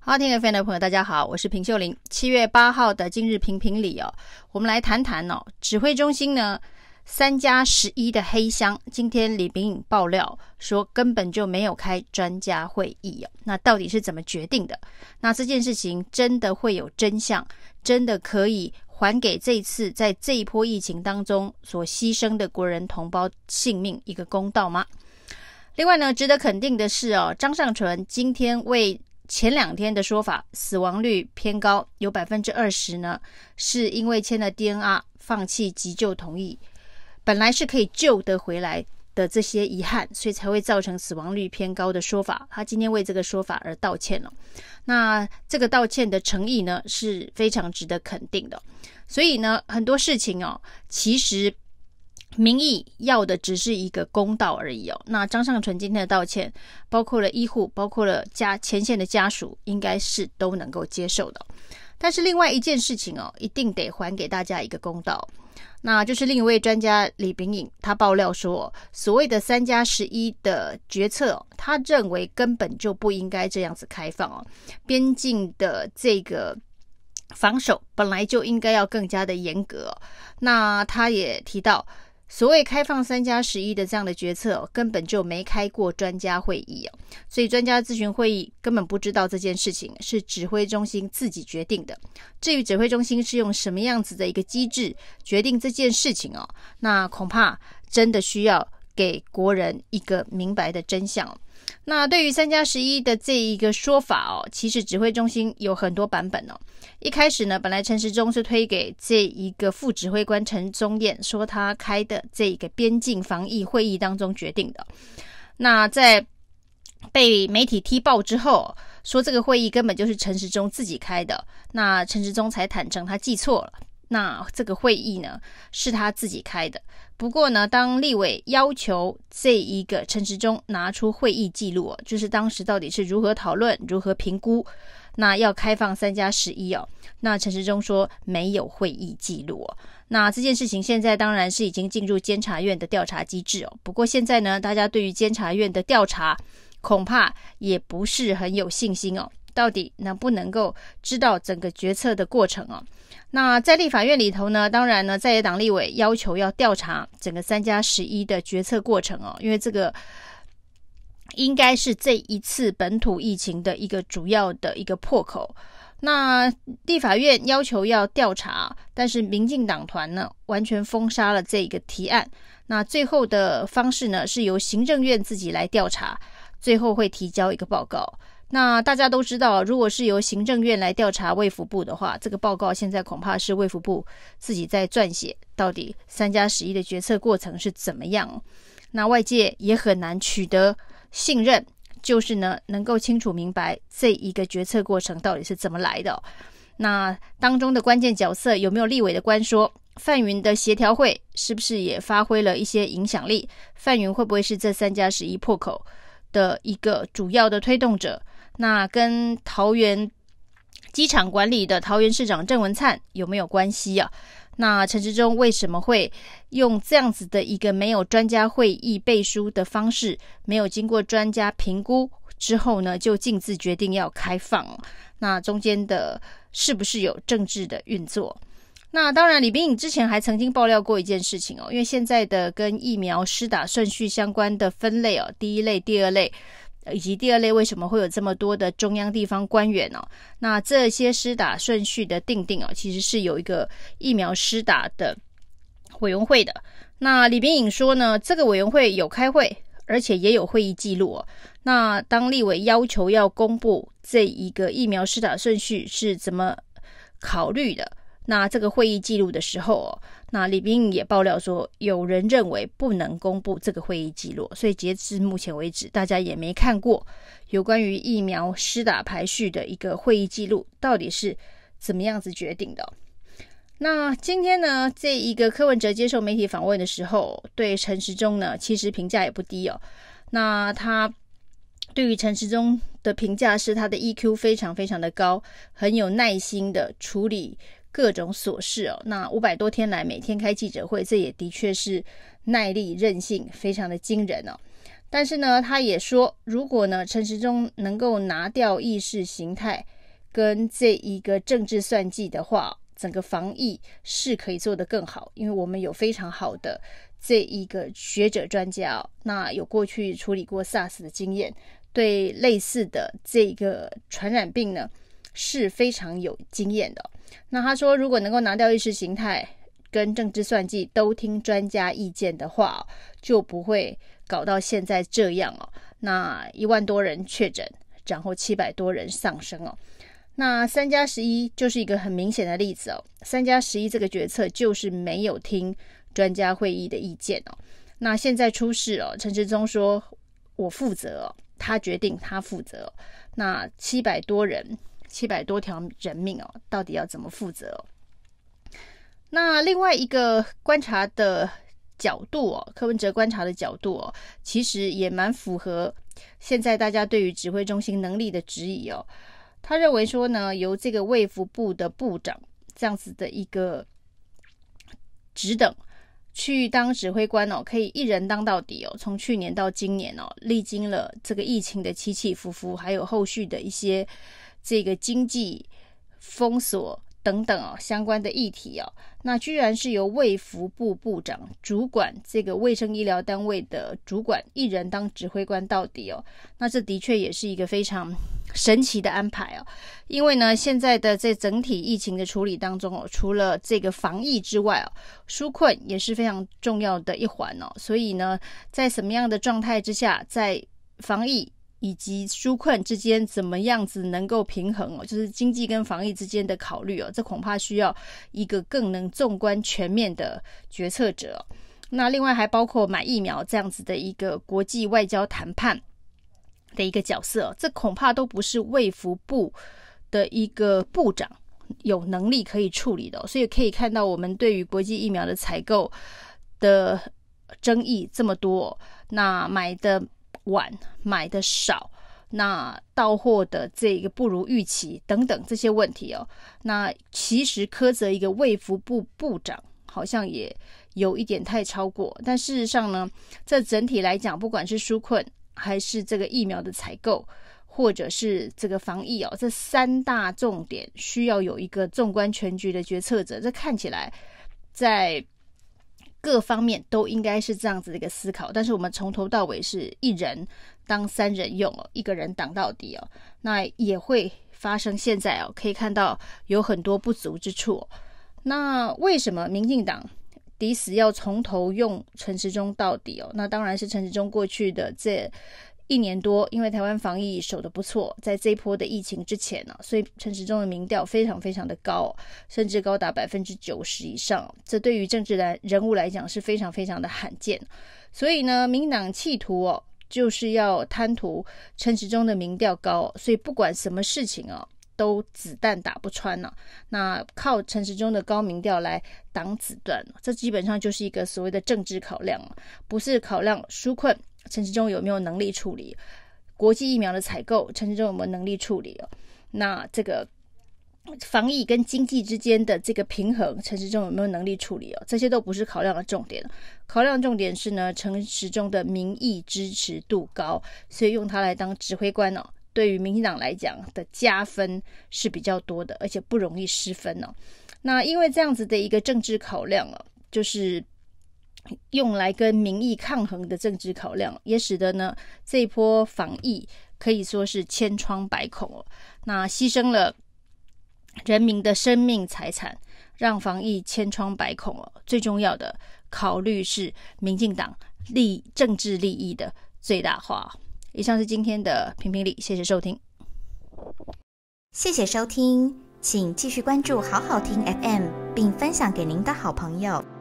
好，听 FM 的朋友，大家好，我是平秀玲。七月八号的今日评评理哦，我们来谈谈哦，指挥中心呢三加十一的黑箱。今天李秉颖爆料说，根本就没有开专家会议哦，那到底是怎么决定的？那这件事情真的会有真相？真的可以还给这次在这一波疫情当中所牺牲的国人同胞性命一个公道吗？另外呢，值得肯定的是哦，张尚淳今天为前两天的说法，死亡率偏高，有百分之二十呢，是因为签了 DNR，放弃急救同意，本来是可以救得回来的这些遗憾，所以才会造成死亡率偏高的说法。他今天为这个说法而道歉了，那这个道歉的诚意呢，是非常值得肯定的。所以呢，很多事情哦，其实。民意要的只是一个公道而已哦。那张尚淳今天的道歉，包括了医护，包括了家前线的家属，应该是都能够接受的。但是另外一件事情哦，一定得还给大家一个公道，那就是另一位专家李秉颖，他爆料说，所谓的三加十一的决策，他认为根本就不应该这样子开放哦。边境的这个防守本来就应该要更加的严格。那他也提到。所谓开放三加十一的这样的决策，根本就没开过专家会议哦，所以专家咨询会议根本不知道这件事情是指挥中心自己决定的。至于指挥中心是用什么样子的一个机制决定这件事情哦，那恐怕真的需要给国人一个明白的真相。那对于三加十一的这一个说法哦，其实指挥中心有很多版本哦。一开始呢，本来陈时中是推给这一个副指挥官陈宗彦，说他开的这个边境防疫会议当中决定的。那在被媒体踢爆之后，说这个会议根本就是陈时中自己开的，那陈时中才坦诚他记错了。那这个会议呢，是他自己开的。不过呢，当立委要求这一个陈时中拿出会议记录，就是当时到底是如何讨论、如何评估，那要开放三加十一哦。那陈时中说没有会议记录哦。那这件事情现在当然是已经进入监察院的调查机制哦。不过现在呢，大家对于监察院的调查恐怕也不是很有信心哦。到底能不能够知道整个决策的过程哦？那在立法院里头呢，当然呢，在野党立委要求要调查整个三加十一的决策过程哦，因为这个应该是这一次本土疫情的一个主要的一个破口。那立法院要求要调查，但是民进党团呢完全封杀了这个提案。那最后的方式呢是由行政院自己来调查，最后会提交一个报告。那大家都知道，如果是由行政院来调查卫福部的话，这个报告现在恐怕是卫福部自己在撰写，到底三加十一的决策过程是怎么样？那外界也很难取得信任，就是呢，能够清楚明白这一个决策过程到底是怎么来的。那当中的关键角色有没有立委的关说？范云的协调会是不是也发挥了一些影响力？范云会不会是这三加十一破口的一个主要的推动者？那跟桃园机场管理的桃园市长郑文灿有没有关系啊？那陈志忠为什么会用这样子的一个没有专家会议背书的方式，没有经过专家评估之后呢，就径自决定要开放？那中间的是不是有政治的运作？那当然，李秉颖之前还曾经爆料过一件事情哦，因为现在的跟疫苗施打顺序相关的分类哦，第一类、第二类。以及第二类为什么会有这么多的中央地方官员呢？那这些施打顺序的定定啊，其实是有一个疫苗施打的委员会的。那李秉颖说呢，这个委员会有开会，而且也有会议记录哦。那当立委要求要公布这一个疫苗施打顺序是怎么考虑的？那这个会议记录的时候哦，那李冰也爆料说，有人认为不能公布这个会议记录，所以截至目前为止，大家也没看过有关于疫苗施打排序的一个会议记录到底是怎么样子决定的。那今天呢，这一个柯文哲接受媒体访问的时候，对陈时中呢，其实评价也不低哦。那他对于陈时中的评价是他的 EQ 非常非常的高，很有耐心的处理。各种琐事哦，那五百多天来每天开记者会，这也的确是耐力韧性非常的惊人哦。但是呢，他也说，如果呢陈时中能够拿掉意识形态跟这一个政治算计的话，整个防疫是可以做得更好，因为我们有非常好的这一个学者专家哦，那有过去处理过 SARS 的经验，对类似的这个传染病呢是非常有经验的。那他说，如果能够拿掉意识形态跟政治算计，都听专家意见的话，就不会搞到现在这样哦。那一万多人确诊，然后七百多人丧生哦。那三加十一就是一个很明显的例子哦。三加十一这个决策就是没有听专家会议的意见哦。那现在出事哦，陈时中说我负责哦，他决定他负责哦。那七百多人。七百多条人命哦，到底要怎么负责哦？那另外一个观察的角度哦，柯文哲观察的角度哦，其实也蛮符合现在大家对于指挥中心能力的质疑哦。他认为说呢，由这个卫福部的部长这样子的一个职等去当指挥官哦，可以一人当到底哦。从去年到今年哦，历经了这个疫情的起起伏伏，还有后续的一些。这个经济封锁等等哦，相关的议题哦，那居然是由卫福部部长主管这个卫生医疗单位的主管一人当指挥官到底哦，那这的确也是一个非常神奇的安排哦，因为呢，现在的这整体疫情的处理当中哦，除了这个防疫之外哦，纾困也是非常重要的一环哦，所以呢，在什么样的状态之下，在防疫。以及纾困之间怎么样子能够平衡哦，就是经济跟防疫之间的考虑哦，这恐怕需要一个更能纵观全面的决策者。那另外还包括买疫苗这样子的一个国际外交谈判的一个角色，这恐怕都不是卫福部的一个部长有能力可以处理的。所以可以看到，我们对于国际疫苗的采购的争议这么多，那买的。晚买的少，那到货的这个不如预期等等这些问题哦，那其实苛责一个卫福部部长好像也有一点太超过。但事实上呢，这整体来讲，不管是纾困还是这个疫苗的采购，或者是这个防疫哦，这三大重点需要有一个纵观全局的决策者。这看起来在。各方面都应该是这样子的一个思考，但是我们从头到尾是一人当三人用哦，一个人挡到底哦，那也会发生现在哦，可以看到有很多不足之处。那为什么民进党抵死要从头用陈时中到底哦？那当然是陈时中过去的这。一年多，因为台湾防疫守得不错，在这一波的疫情之前呢、所以陈时中的民调非常非常的高，甚至高达百分之九十以上。这对于政治人人物来讲是非常非常的罕见。所以呢，民党企图哦，就是要贪图陈时中的民调高，所以不管什么事情哦，都子弹打不穿呢、啊。那靠陈时中的高民调来挡子弹，这基本上就是一个所谓的政治考量，不是考量纾困。陈时中有没有能力处理国际疫苗的采购？陈时中有没有能力处理哦？那这个防疫跟经济之间的这个平衡，陈时中有没有能力处理哦？这些都不是考量的重点，考量重点是呢，陈时中的民意支持度高，所以用他来当指挥官哦，对于民进党来讲的加分是比较多的，而且不容易失分哦。那因为这样子的一个政治考量哦，就是。用来跟民意抗衡的政治考量，也使得呢这一波防疫可以说是千疮百孔哦。那牺牲了人民的生命财产，让防疫千疮百孔哦。最重要的考虑是民进党利政治利益的最大化。以上是今天的评评理，谢谢收听。谢谢收听，请继续关注好好听 FM，并分享给您的好朋友。